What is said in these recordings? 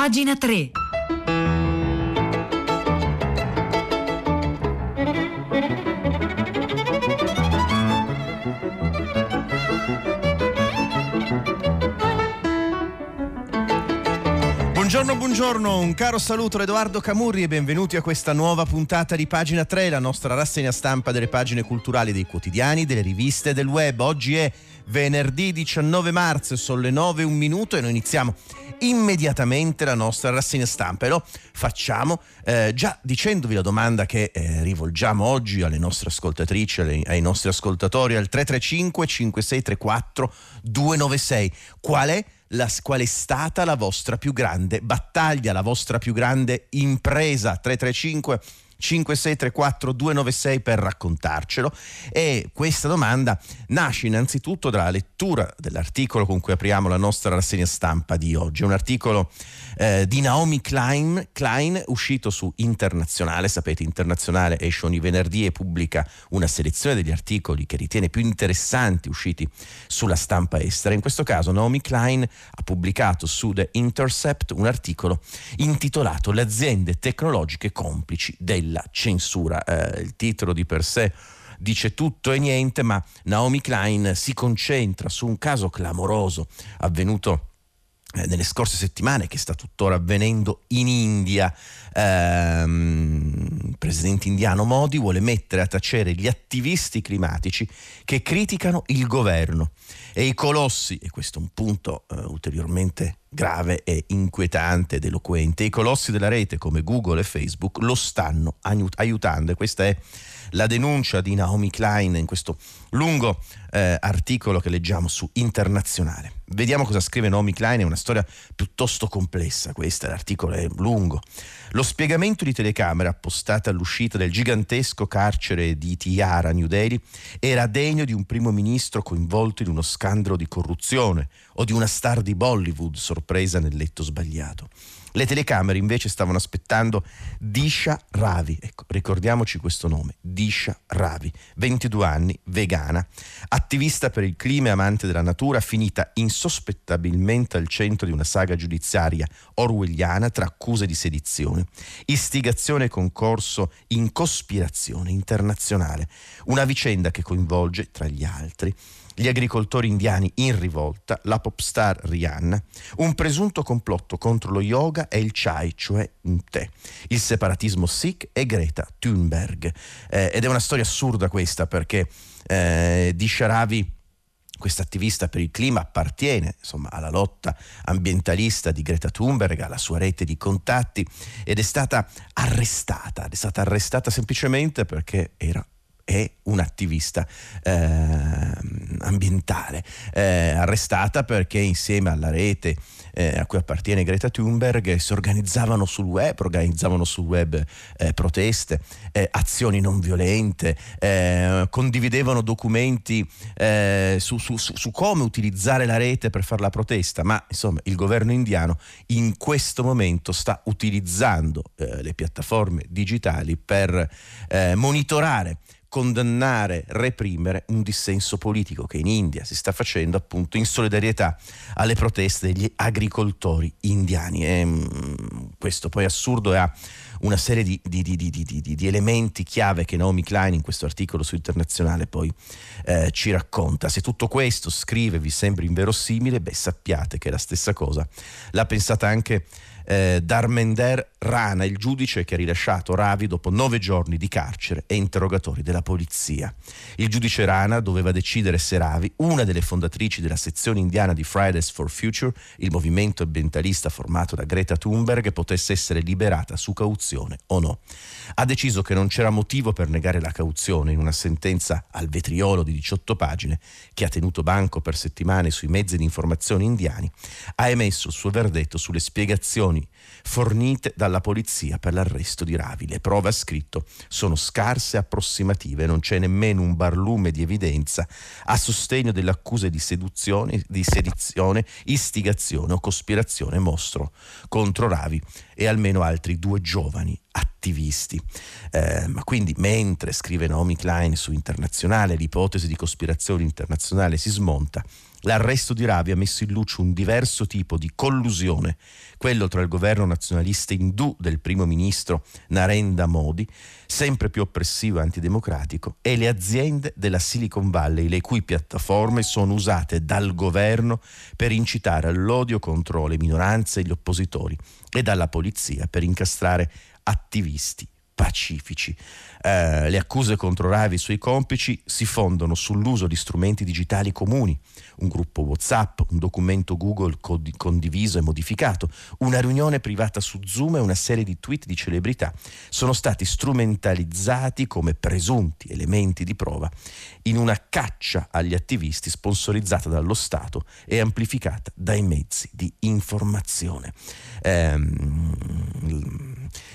Pagina 3. Buongiorno, buongiorno, un caro saluto da Edoardo Camurri e benvenuti a questa nuova puntata di Pagina 3, la nostra rassegna stampa delle pagine culturali dei quotidiani, delle riviste del web. Oggi è venerdì 19 marzo, sono le 9 e un minuto e noi iniziamo immediatamente la nostra rassegna stampa e lo facciamo eh, già dicendovi la domanda che eh, rivolgiamo oggi alle nostre ascoltatrici, alle, ai nostri ascoltatori al 335 5634 296. Qual è la, qual è stata la vostra più grande battaglia, la vostra più grande impresa? 335 5634 296 per raccontarcelo e questa domanda nasce innanzitutto dalla lettura dell'articolo con cui apriamo la nostra rassegna stampa di oggi, un articolo eh, di Naomi Klein, Klein uscito su Internazionale, sapete Internazionale esce ogni venerdì e pubblica una selezione degli articoli che ritiene più interessanti usciti sulla stampa estera. In questo caso Naomi Klein ha pubblicato su The Intercept un articolo intitolato Le aziende tecnologiche complici del della censura. Eh, il titolo di per sé dice tutto e niente, ma Naomi Klein si concentra su un caso clamoroso avvenuto eh, nelle scorse settimane che sta tuttora avvenendo in India. Ehm, il presidente indiano Modi vuole mettere a tacere gli attivisti climatici che criticano il governo e i colossi, e questo è un punto eh, ulteriormente grave e inquietante ed eloquente, i colossi della rete come Google e Facebook lo stanno aiutando. E questa è la denuncia di Naomi Klein in questo lungo eh, articolo che leggiamo su Internazionale. Vediamo cosa scrive Naomi Klein, è una storia piuttosto complessa questa, l'articolo è lungo. Lo spiegamento di telecamere appostata all'uscita del gigantesco carcere di Tiara, New Delhi, era degno di un primo ministro coinvolto in uno scandalo di corruzione o di una star di Bollywood sorpresa nel letto sbagliato. Le telecamere invece stavano aspettando Disha Ravi, ecco, ricordiamoci questo nome, Disha Ravi, 22 anni, vegana, attivista per il clima e amante della natura, finita insospettabilmente al centro di una saga giudiziaria orwelliana tra accuse di sedizione, istigazione e concorso in cospirazione internazionale, una vicenda che coinvolge, tra gli altri, gli agricoltori indiani in rivolta, la pop star Rihanna, un presunto complotto contro lo yoga e il chai, cioè un tè, il separatismo sikh e Greta Thunberg. Eh, ed è una storia assurda questa perché eh, di Sharavi questa attivista per il clima appartiene insomma, alla lotta ambientalista di Greta Thunberg, alla sua rete di contatti ed è stata arrestata, è stata arrestata semplicemente perché era è un'attivista eh, ambientale, eh, arrestata perché insieme alla rete eh, a cui appartiene Greta Thunberg si organizzavano sul web, organizzavano sul web eh, proteste, eh, azioni non violente, eh, condividevano documenti su, su, su come utilizzare la rete per fare la protesta, ma insomma il governo indiano in questo momento sta utilizzando le piattaforme digitali per monitorare condannare, reprimere un dissenso politico che in India si sta facendo appunto in solidarietà alle proteste degli agricoltori indiani. E, mh, questo poi è assurdo e ha una serie di, di, di, di, elementi chiave che Naomi Klein in questo articolo su Internazionale poi eh, ci racconta. Se tutto questo, scrive, vi sembra inverosimile, beh sappiate che la stessa cosa l'ha pensata anche eh, Darmender Rana, il giudice che ha rilasciato Ravi dopo nove giorni di carcere e interrogatori della polizia. Il giudice Rana doveva decidere se Ravi, una delle fondatrici della sezione indiana di Fridays for Future, il movimento ambientalista formato da Greta Thunberg, potesse essere liberata su cauzione o no. Ha deciso che non c'era motivo per negare la cauzione in una sentenza al vetriolo di 18 pagine che ha tenuto banco per settimane sui mezzi di informazione indiani, ha emesso il suo verdetto sulle spiegazioni fornite dalla polizia per l'arresto di Ravi. Le prove, ha scritto, sono scarse e approssimative, non c'è nemmeno un barlume di evidenza a sostegno delle accuse di seduzione, di sedizione, istigazione o cospirazione mostro contro Ravi e almeno altri due giovani attivisti. Eh, ma quindi mentre scrive Naomi Klein su Internazionale l'ipotesi di cospirazione internazionale si smonta, L'arresto di Ravi ha messo in luce un diverso tipo di collusione, quello tra il governo nazionalista indù del primo ministro Narendra Modi, sempre più oppressivo e antidemocratico, e le aziende della Silicon Valley, le cui piattaforme sono usate dal governo per incitare all'odio contro le minoranze e gli oppositori e dalla polizia per incastrare attivisti pacifici. Eh, le accuse contro Ravi e i suoi complici si fondano sull'uso di strumenti digitali comuni, un gruppo WhatsApp, un documento Google condiviso e modificato, una riunione privata su Zoom e una serie di tweet di celebrità sono stati strumentalizzati come presunti elementi di prova in una caccia agli attivisti sponsorizzata dallo Stato e amplificata dai mezzi di informazione. Ehm,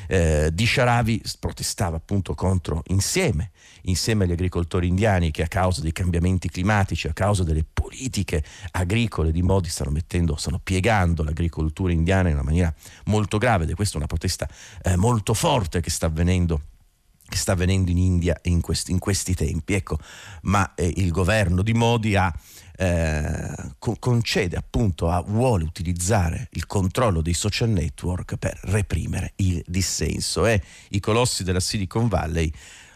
eh, di Sharavi protestava appunto contro insieme, insieme agli agricoltori indiani che a causa dei cambiamenti climatici, a causa delle politiche agricole di Modi stanno mettendo, stanno piegando l'agricoltura indiana in una maniera molto grave ed è questa una protesta eh, molto forte che sta avvenendo che sta avvenendo in India in questi, in questi tempi. Ecco, ma eh, il governo di Modi ha eh, concede appunto a, vuole utilizzare il controllo dei social network per reprimere il dissenso. E i colossi della Silicon Valley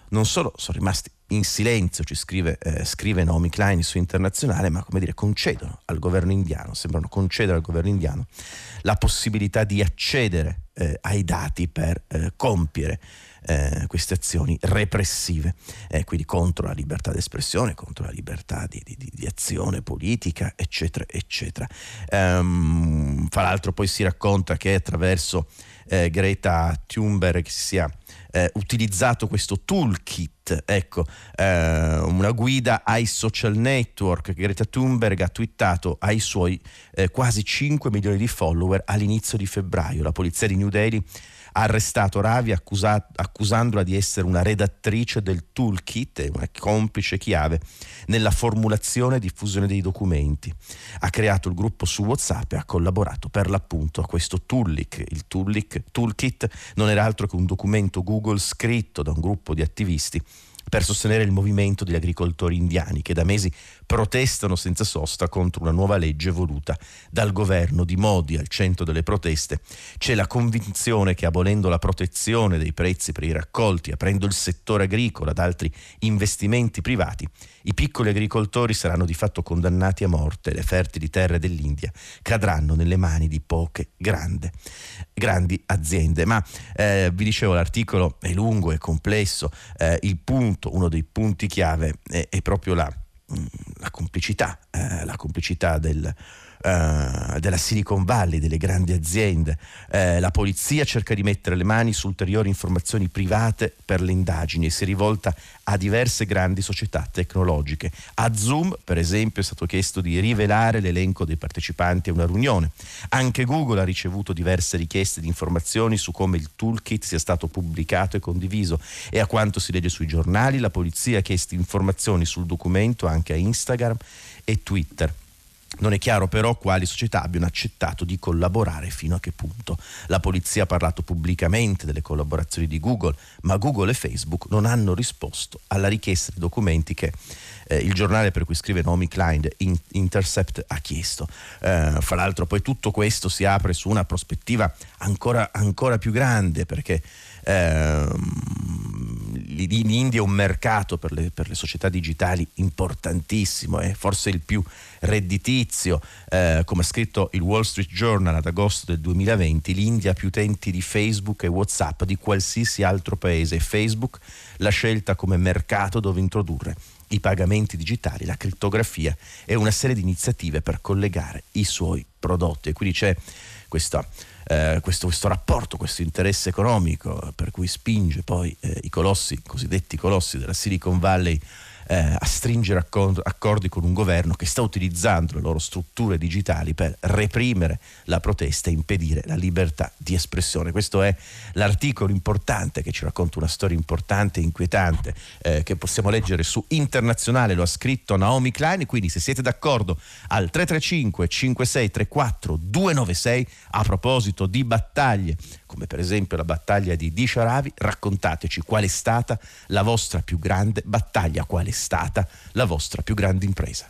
non solo sono rimasti in silenzio, ci scrive, eh, scrive Naomi Klein su internazionale, ma come dire concedono al governo indiano, sembrano concedere al governo indiano la possibilità di accedere eh, ai dati per eh, compiere eh, queste azioni repressive, eh, quindi contro la libertà d'espressione, contro la libertà di, di, di azione politica, eccetera, eccetera. Um, fra l'altro poi si racconta che attraverso eh, Greta Thunberg si sia eh, utilizzato questo toolkit, ecco, eh, una guida ai social network che Greta Thunberg ha twittato ai suoi eh, quasi 5 milioni di follower all'inizio di febbraio. La polizia di New Delhi ha arrestato Ravi accusa- accusandola di essere una redattrice del toolkit e una complice chiave nella formulazione e diffusione dei documenti. Ha creato il gruppo su WhatsApp e ha collaborato per l'appunto a questo toolkit. Il toolkit non era altro che un documento Google scritto da un gruppo di attivisti per sostenere il movimento degli agricoltori indiani che da mesi protestano senza sosta contro una nuova legge voluta dal governo di Modi. Al centro delle proteste c'è la convinzione che abolendo la protezione dei prezzi per i raccolti, aprendo il settore agricolo ad altri investimenti privati, i piccoli agricoltori saranno di fatto condannati a morte e le fertili terre dell'India cadranno nelle mani di poche grande, grandi aziende. Ma eh, vi dicevo, l'articolo è lungo, è complesso, eh, il punto, uno dei punti chiave è, è proprio la Mm, la complicità, eh, la complicità del, Uh, della Silicon Valley, delle grandi aziende. Uh, la polizia cerca di mettere le mani su ulteriori informazioni private per le indagini e si rivolta a diverse grandi società tecnologiche. A Zoom, per esempio, è stato chiesto di rivelare l'elenco dei partecipanti a una riunione. Anche Google ha ricevuto diverse richieste di informazioni su come il toolkit sia stato pubblicato e condiviso e a quanto si legge sui giornali, la polizia ha chiesto informazioni sul documento anche a Instagram e Twitter. Non è chiaro però quali società abbiano accettato di collaborare fino a che punto. La polizia ha parlato pubblicamente delle collaborazioni di Google, ma Google e Facebook non hanno risposto alla richiesta di documenti che eh, il giornale per cui scrive Naomi Klein, in, Intercept, ha chiesto. Eh, fra l'altro poi tutto questo si apre su una prospettiva ancora, ancora più grande perché ehm, in India è un mercato per le, per le società digitali importantissimo, è forse il più redditizio, eh, come ha scritto il Wall Street Journal ad agosto del 2020, l'India ha più utenti di Facebook e Whatsapp di qualsiasi altro paese Facebook l'ha scelta come mercato dove introdurre i pagamenti digitali, la crittografia e una serie di iniziative per collegare i suoi prodotti. E quindi c'è questa eh, questo, questo, rapporto, questo interesse economico per cui spinge poi eh, i colossi, i cosiddetti colossi della Silicon Valley eh, a stringere accordi con un governo che sta utilizzando le loro strutture digitali per reprimere la protesta e impedire la libertà di espressione. Questo è l'articolo importante che ci racconta una storia importante e inquietante eh, che possiamo leggere su Internazionale, lo ha scritto Naomi Klein, quindi se siete d'accordo al 335 5634 296 a proposito di battaglie come per esempio la battaglia di Disharavi, raccontateci qual è stata la vostra più grande battaglia, qual è stata la vostra più grande impresa.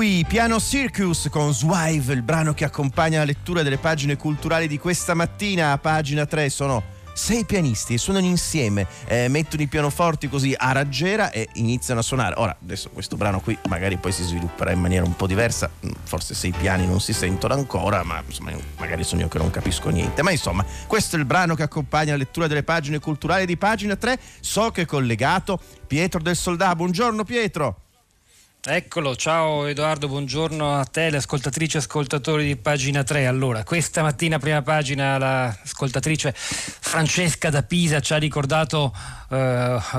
Qui, Piano Circus con Swive, il brano che accompagna la lettura delle pagine culturali di questa mattina. A pagina 3 sono sei pianisti e suonano insieme, eh, mettono i pianoforti così a raggiera e iniziano a suonare. Ora, adesso questo brano qui magari poi si svilupperà in maniera un po' diversa, mm, forse sei piani non si sentono ancora, ma insomma, magari sono io che non capisco niente. Ma insomma, questo è il brano che accompagna la lettura delle pagine culturali di pagina 3. So che è collegato Pietro del Soldà. Buongiorno Pietro. Eccolo, ciao Edoardo, buongiorno a te, le ascoltatrici e ascoltatori di pagina 3. Allora, questa mattina, prima pagina, l'ascoltatrice Francesca da Pisa ci ha ricordato eh,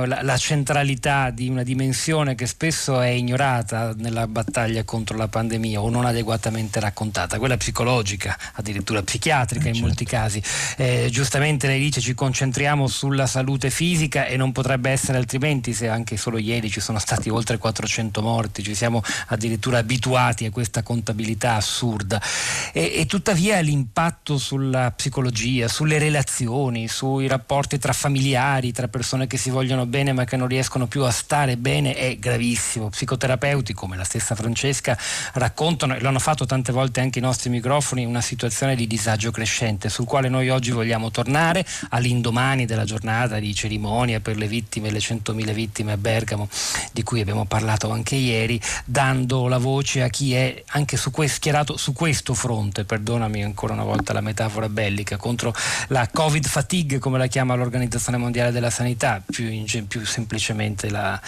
la, la, centralità di una dimensione che spesso è ignorata nella battaglia contro la pandemia o non adeguatamente raccontata, quella psicologica, addirittura psichiatrica in certo. molti casi. Eh, giustamente lei dice ci concentriamo sulla salute fisica e non potrebbe essere altrimenti se anche solo ieri ci sono stati oltre 400 morti morti, ci siamo addirittura abituati a questa contabilità assurda e, e tuttavia l'impatto sulla psicologia, sulle relazioni, sui rapporti tra familiari, tra persone che si vogliono bene ma che non riescono più a stare bene è gravissimo. Psicoterapeuti come la stessa Francesca raccontano e lo hanno fatto tante volte anche i nostri microfoni una situazione di disagio crescente sul quale noi oggi vogliamo tornare all'indomani della giornata di cerimonia per le vittime, le 100.000 vittime a Bergamo di cui abbiamo parlato anche ieri ieri, dando la voce a chi è anche su questo, schierato su questo fronte, perdonami ancora una volta la metafora bellica, contro la Covid fatigue, come la chiama l'Organizzazione Mondiale della Sanità, più, in, più semplicemente la,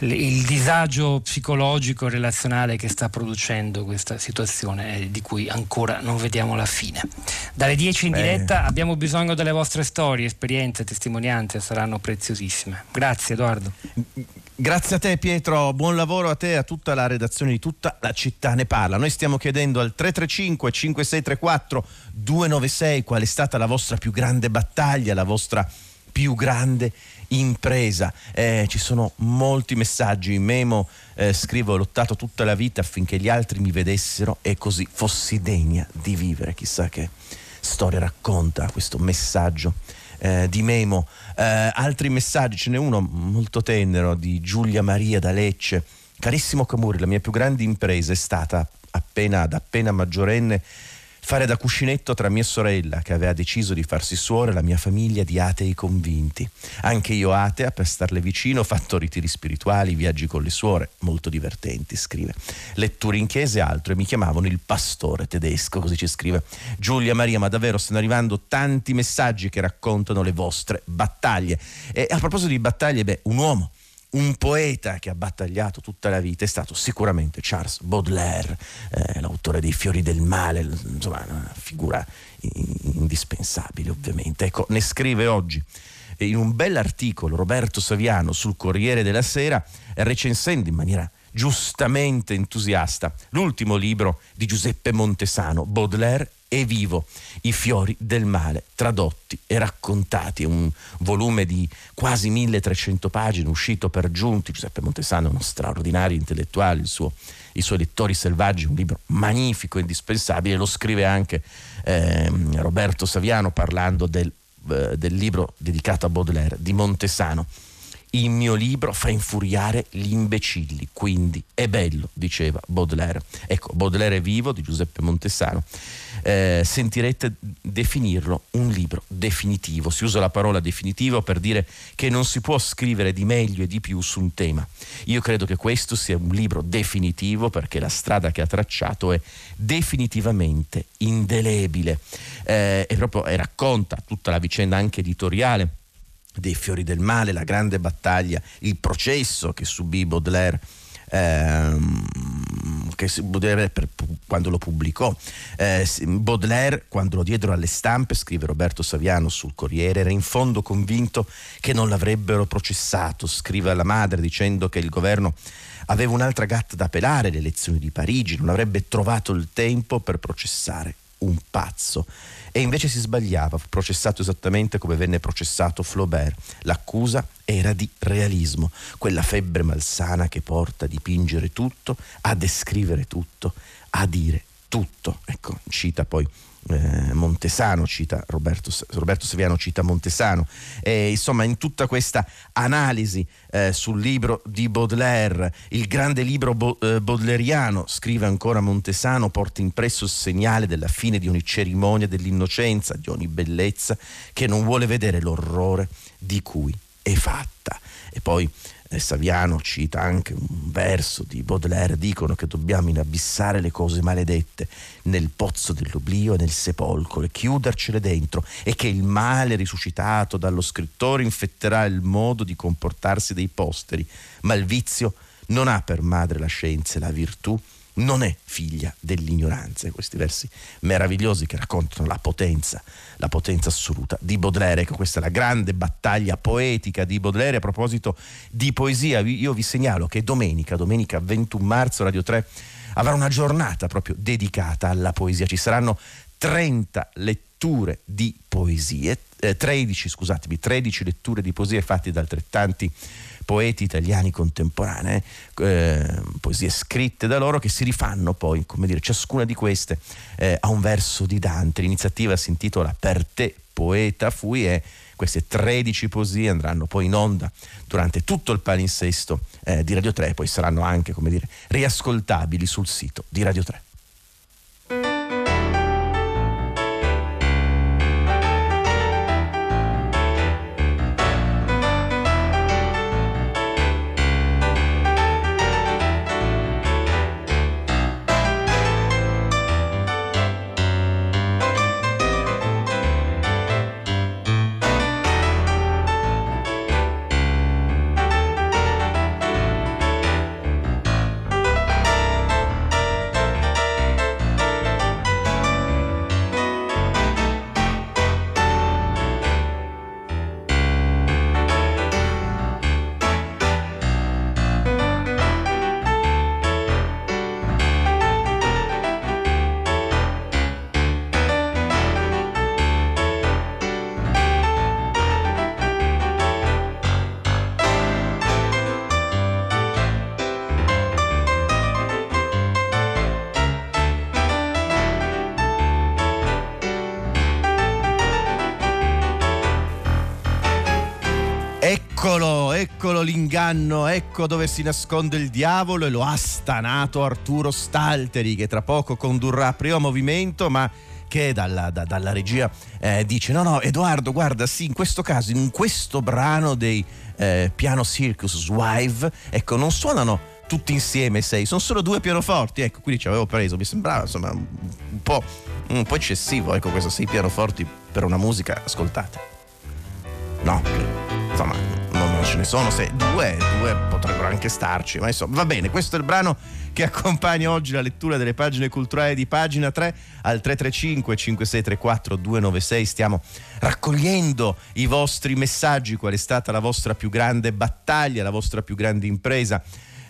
il disagio psicologico e relazionale che sta producendo questa situazione eh, di cui ancora non vediamo la fine. Dalle 10 in Beh. diretta abbiamo bisogno delle vostre storie, esperienze, testimonianze, saranno preziosissime. Grazie Edoardo. Grazie a te Pietro, buon lavoro a te e a tutta la redazione di tutta la città ne parla. Noi stiamo chiedendo al 335 5634 296 qual è stata la vostra più grande battaglia, la vostra più grande impresa. Eh, ci sono molti messaggi. In memo eh, scrivo: Ho lottato tutta la vita affinché gli altri mi vedessero e così fossi degna di vivere. Chissà che storia racconta questo messaggio eh, di Memo. Eh, altri messaggi, ce n'è uno molto tenero di Giulia Maria da Lecce. Carissimo Camuri, la mia più grande impresa è stata appena, da appena maggiorenne fare da cuscinetto tra mia sorella, che aveva deciso di farsi suore, e la mia famiglia di atei convinti. Anche io atea, per starle vicino, ho fatto ritiri spirituali, viaggi con le suore, molto divertenti, scrive. Letture in chiesa e altro, e mi chiamavano il pastore tedesco, così ci scrive Giulia Maria, ma davvero stanno arrivando tanti messaggi che raccontano le vostre battaglie. E a proposito di battaglie, beh, un uomo un poeta che ha battagliato tutta la vita è stato sicuramente Charles Baudelaire, eh, l'autore dei Fiori del Male, insomma una figura indispensabile ovviamente. Ecco, ne scrive oggi in un bell'articolo Roberto Saviano sul Corriere della Sera, recensendo in maniera giustamente entusiasta l'ultimo libro di Giuseppe Montesano, Baudelaire è vivo, I fiori del male, tradotti e raccontati, un volume di quasi 1300 pagine uscito per giunti, Giuseppe Montesano è uno straordinario intellettuale, suo, i suoi lettori selvaggi, un libro magnifico, indispensabile, lo scrive anche eh, Roberto Saviano parlando del, eh, del libro dedicato a Baudelaire di Montesano il mio libro fa infuriare gli imbecilli, quindi è bello, diceva Baudelaire. Ecco, Baudelaire è vivo di Giuseppe Montessano. Eh, sentirete definirlo un libro definitivo. Si usa la parola definitivo per dire che non si può scrivere di meglio e di più su un tema. Io credo che questo sia un libro definitivo perché la strada che ha tracciato è definitivamente indelebile eh, e proprio e racconta tutta la vicenda anche editoriale dei fiori del male, la grande battaglia, il processo che subì Baudelaire. Ehm, che Baudelaire quando lo pubblicò eh, Baudelaire quando lo diedero alle stampe scrive Roberto Saviano sul Corriere era in fondo convinto che non l'avrebbero processato scrive alla madre dicendo che il governo aveva un'altra gatta da pelare le elezioni di Parigi non avrebbe trovato il tempo per processare un pazzo e invece si sbagliava, processato esattamente come venne processato Flaubert. L'accusa era di realismo, quella febbre malsana che porta a dipingere tutto, a descrivere tutto, a dire tutto. Ecco, cita poi eh, Montesano cita Roberto, Roberto Seviano cita Montesano e insomma in tutta questa analisi eh, sul libro di Baudelaire il grande libro bo- eh, baudelairiano scrive ancora Montesano porta impresso il segnale della fine di ogni cerimonia dell'innocenza di ogni bellezza che non vuole vedere l'orrore di cui è fatta e poi eh, Saviano cita anche un verso di Baudelaire, dicono che dobbiamo inabissare le cose maledette nel pozzo dell'oblio e nel sepolcro e chiudercele dentro e che il male risuscitato dallo scrittore infetterà il modo di comportarsi dei posteri, ma il vizio non ha per madre la scienza e la virtù non è figlia dell'ignoranza. Questi versi meravigliosi che raccontano la potenza, la potenza assoluta di Baudelaire. Ecco, questa è la grande battaglia poetica di Baudelaire. A proposito di poesia, io vi segnalo che domenica, domenica 21 marzo, Radio 3 avrà una giornata proprio dedicata alla poesia. Ci saranno 30 letture di poesie, eh, 13, scusatemi, 13 letture di poesie fatte da altrettanti poeti italiani contemporanei, eh, poesie scritte da loro che si rifanno poi, come dire, ciascuna di queste eh, a un verso di Dante. L'iniziativa si intitola Per te, poeta fui e queste 13 poesie andranno poi in onda durante tutto il palinsesto eh, di Radio 3 e poi saranno anche, come dire, riascoltabili sul sito di Radio 3. Eccolo, eccolo l'inganno, ecco dove si nasconde il diavolo e lo ha stanato Arturo Stalteri che tra poco condurrà primo movimento ma che dalla, da, dalla regia eh, dice no no Edoardo guarda sì in questo caso in questo brano dei eh, Piano Circus Swive ecco non suonano tutti insieme sei, sono solo due pianoforti, ecco, quindi ci avevo preso, mi sembrava insomma un po', un po eccessivo, ecco, questo sei pianoforti per una musica, ascoltate. No, insomma, non ce ne sono, se due, due potrebbero anche starci, ma insomma va bene, questo è il brano che accompagna oggi la lettura delle pagine culturali di pagina 3 al 335 5634 296 stiamo raccogliendo i vostri messaggi, qual è stata la vostra più grande battaglia, la vostra più grande impresa.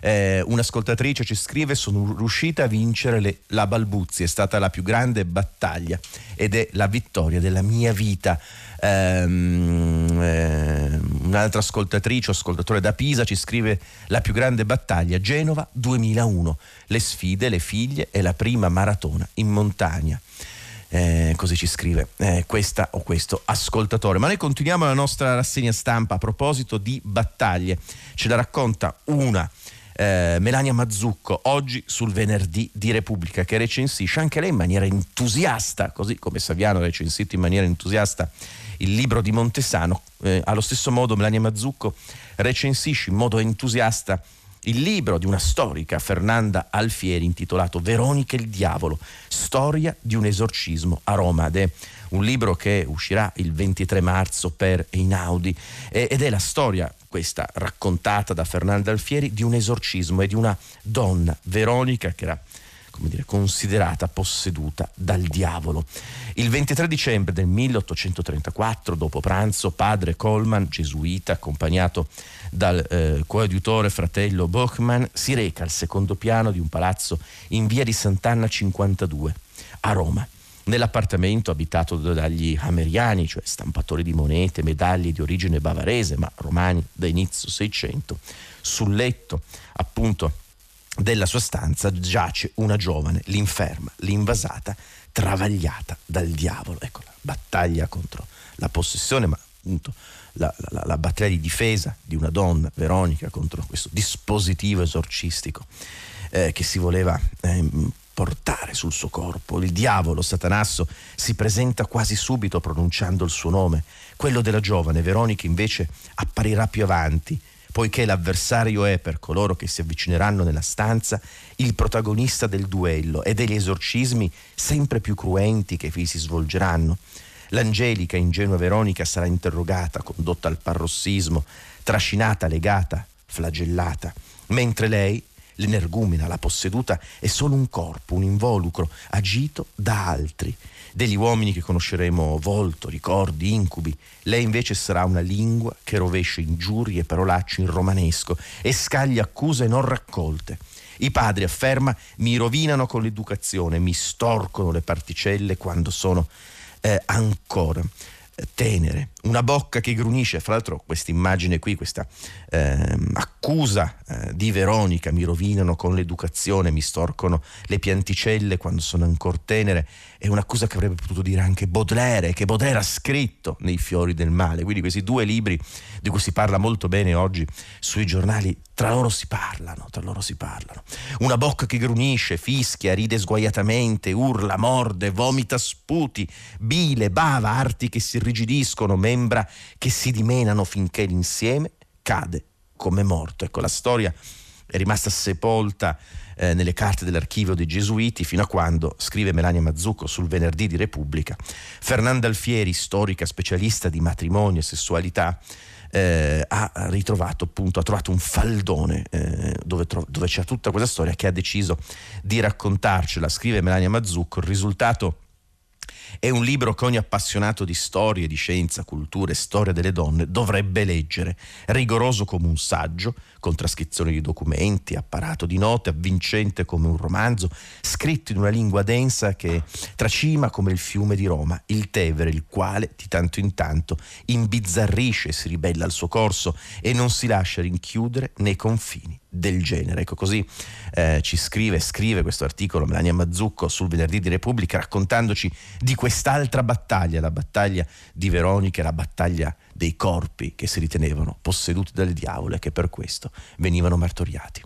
Eh, un'ascoltatrice ci scrive sono riuscita a vincere le, la balbuzia, è stata la più grande battaglia ed è la vittoria della mia vita ehm, eh, un'altra ascoltatrice ascoltatore da Pisa ci scrive la più grande battaglia Genova 2001 le sfide, le figlie e la prima maratona in montagna eh, così ci scrive eh, questa o questo ascoltatore. Ma noi continuiamo la nostra rassegna stampa a proposito di battaglie. Ce la racconta una eh, Melania Mazzucco oggi sul venerdì di Repubblica che recensisce anche lei in maniera entusiasta, così come Saviano ha recensito in maniera entusiasta il libro di Montesano. Eh, allo stesso modo Melania Mazzucco recensisce in modo entusiasta il libro di una storica, Fernanda Alfieri, intitolato Veronica il diavolo, storia di un esorcismo a Roma. Ed è un libro che uscirà il 23 marzo per Einaudi ed è la storia, questa raccontata da Fernanda Alfieri, di un esorcismo e di una donna, Veronica, che era come dire, considerata posseduta dal diavolo. Il 23 dicembre del 1834, dopo pranzo, padre Coleman, gesuita, accompagnato dal eh, coadiutore fratello Bochman, si reca al secondo piano di un palazzo in via di Sant'Anna 52 a Roma nell'appartamento abitato dagli Hameriani, cioè stampatori di monete, medaglie di origine bavarese, ma romani da inizio 600, sul letto appunto della sua stanza giace una giovane, l'inferma, l'invasata, travagliata dal diavolo. Ecco la battaglia contro la possessione, ma appunto la, la, la, battaglia di difesa di una donna, Veronica, contro questo dispositivo esorcistico eh, che si voleva eh, portare sul suo corpo. Il diavolo, Satanasso, si presenta quasi subito pronunciando il suo nome. Quello della giovane Veronica invece apparirà più avanti, poiché l'avversario è, per coloro che si avvicineranno nella stanza, il protagonista del duello e degli esorcismi sempre più cruenti che vi si svolgeranno. L'angelica ingenua Veronica sarà interrogata, condotta al parossismo, trascinata, legata, flagellata, mentre lei, l'energumena, la posseduta, è solo un corpo, un involucro, agito da altri, degli uomini che conosceremo volto, ricordi, incubi. Lei invece sarà una lingua che rovescia ingiurie e parolacce in romanesco e scaglia accuse non raccolte. I padri, afferma, mi rovinano con l'educazione, mi storcono le particelle quando sono eh, ancora eh, tenere, una bocca che grunisce, fra l'altro questa immagine qui, questa eh, accusa eh, di Veronica, mi rovinano con l'educazione, mi storcono le pianticelle quando sono ancora tenere, è un'accusa che avrebbe potuto dire anche Baudelaire, che Baudelaire ha scritto nei Fiori del Male, quindi questi due libri di cui si parla molto bene oggi sui giornali, tra loro si parlano, tra loro si parlano. Una bocca che grunisce, fischia, ride sguaiatamente, urla, morde, vomita sputi, bile, bava, arti che si irrigidiscono, membra che si dimenano finché l'insieme cade come morto. Ecco, la storia è rimasta sepolta eh, nelle carte dell'archivio dei Gesuiti fino a quando, scrive Melania Mazzucco sul venerdì di Repubblica, Fernanda Alfieri, storica specialista di matrimonio e sessualità, eh, ha ritrovato appunto, ha trovato un faldone eh, dove, tro- dove c'è tutta questa storia che ha deciso di raccontarcela. Scrive Melania Mazzucco, il risultato è un libro che ogni appassionato di storia, di scienza, cultura e storia delle donne dovrebbe leggere, rigoroso come un saggio, con trascrizione di documenti, apparato di note, avvincente come un romanzo, scritto in una lingua densa che tracima come il fiume di Roma, il Tevere, il quale di tanto in tanto imbizzarrisce e si ribella al suo corso e non si lascia rinchiudere nei confini del genere. Ecco così eh, ci scrive, scrive questo articolo Melania Mazzucco sul venerdì di Repubblica raccontandoci di quest'altra battaglia, la battaglia di Veronica, la battaglia dei corpi che si ritenevano posseduti dalle diavole e che per questo venivano martoriati.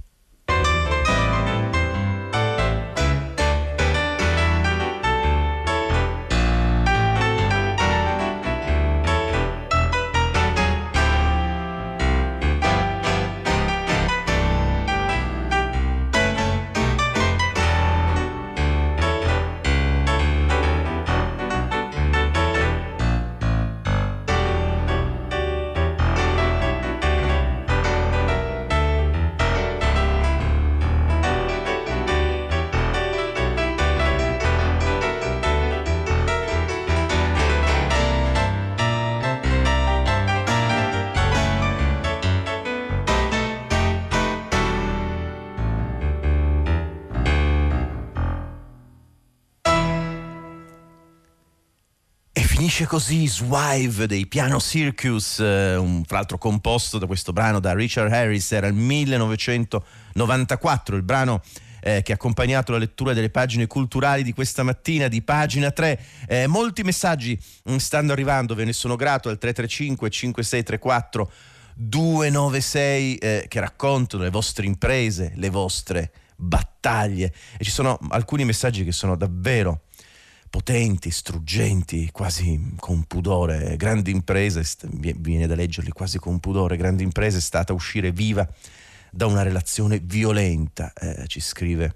Finisce così Swive dei Piano Circus, eh, un, fra l'altro composto da questo brano da Richard Harris, era il 1994, il brano eh, che ha accompagnato la lettura delle pagine culturali di questa mattina di pagina 3. Eh, molti messaggi mm, stanno arrivando, ve ne sono grato al 335 5634 296 eh, che raccontano le vostre imprese, le vostre battaglie e ci sono alcuni messaggi che sono davvero potenti, struggenti, quasi con pudore. Grandi imprese, viene da leggerli quasi con pudore, grandi imprese è stata uscire viva da una relazione violenta, eh, ci scrive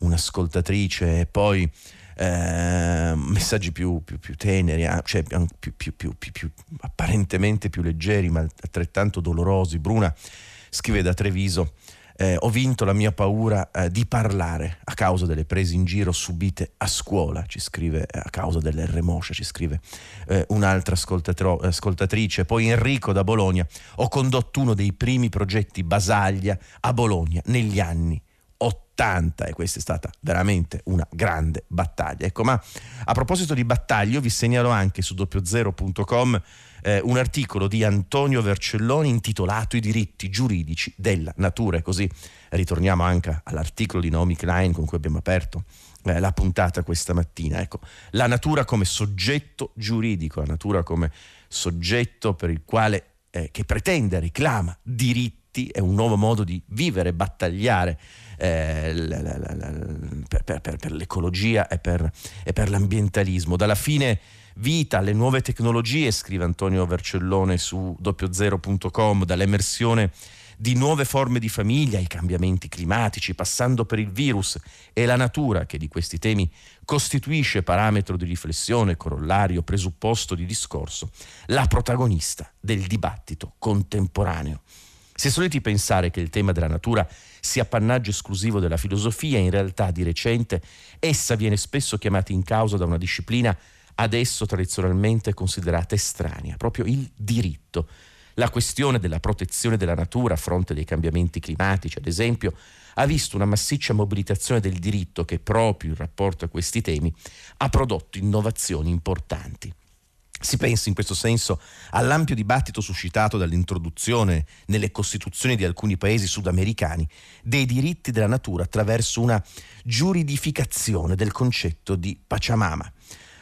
un'ascoltatrice, e poi eh, messaggi più, più, più teneri, ah, cioè più, più, apparentemente più leggeri, ma altrettanto dolorosi. Bruna scrive da Treviso eh, ho vinto la mia paura eh, di parlare a causa delle prese in giro subite a scuola, ci scrive eh, a causa dell'R ci scrive eh, un'altra ascoltatrice. Poi Enrico da Bologna, ho condotto uno dei primi progetti Basaglia a Bologna negli anni 80. 80 e questa è stata veramente una grande battaglia. Ecco, ma a proposito di battaglie, vi segnalo anche su doppiozero.com eh, un articolo di Antonio Vercelloni intitolato I diritti giuridici della natura e così ritorniamo anche all'articolo di Naomi Klein con cui abbiamo aperto eh, la puntata questa mattina. Ecco, la natura come soggetto giuridico, la natura come soggetto per il quale eh, che pretende, reclama diritti, è un nuovo modo di vivere, battagliare eh, per, per, per, l'ecologia e per, e per l'ambientalismo. Dalla fine vita alle nuove tecnologie, scrive Antonio Vercellone su doppiozero.com, dall'emersione di nuove forme di famiglia ai cambiamenti climatici, passando per il virus e la natura che di questi temi costituisce parametro di riflessione, corollario, presupposto di discorso, la protagonista del dibattito contemporaneo. È soliti pensare che il tema della natura sia appannaggio esclusivo della filosofia, in realtà di recente essa viene spesso chiamata in causa da una disciplina adesso tradizionalmente considerata estranea, proprio il diritto. La questione della protezione della natura a fronte dei cambiamenti climatici, ad esempio, ha visto una massiccia mobilitazione del diritto che proprio in rapporto a questi temi ha prodotto innovazioni importanti. Si pensi in questo senso all'ampio dibattito suscitato dall'introduzione nelle costituzioni di alcuni paesi sudamericani dei diritti della natura attraverso una giuridificazione del concetto di Pachamama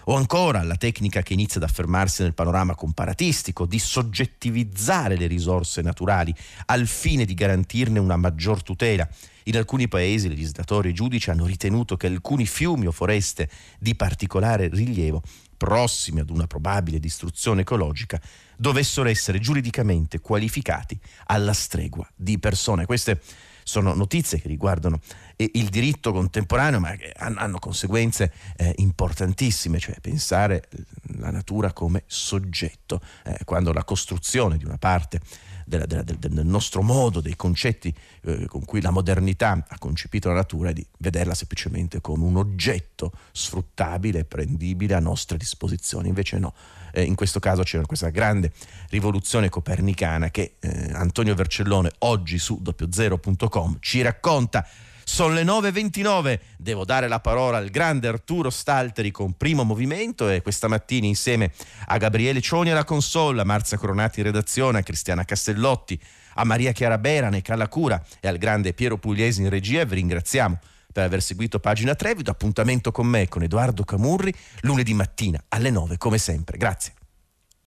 o ancora la tecnica che inizia ad affermarsi nel panorama comparatistico di soggettivizzare le risorse naturali al fine di garantirne una maggior tutela. In alcuni paesi legislatori e giudici hanno ritenuto che alcuni fiumi o foreste di particolare rilievo, prossimi ad una probabile distruzione ecologica, dovessero essere giuridicamente qualificati alla stregua di persone. Queste sono notizie che riguardano eh, il diritto contemporaneo, ma che hanno conseguenze eh, importantissime, cioè pensare la natura come soggetto, eh, quando la costruzione di una parte della, della, del nostro modo, dei concetti eh, con cui la modernità ha concepito la natura, di vederla semplicemente come un oggetto sfruttabile e prendibile a nostra disposizione. Invece no, eh, in questo caso c'era questa grande rivoluzione copernicana che eh, Antonio Vercellone oggi su doppiozero.com ci racconta. Sono le 9.29, devo dare la parola al grande Arturo Stalteri con primo movimento e questa mattina insieme a Gabriele Cioni alla console, a Marzia Coronati in redazione, a Cristiana Castellotti, a Maria Chiara Berane, Cura e al grande Piero Pugliesi in regia vi ringraziamo per aver seguito pagina 3. Vi do appuntamento con me, con Edoardo Camurri, lunedì mattina alle 9 come sempre. Grazie.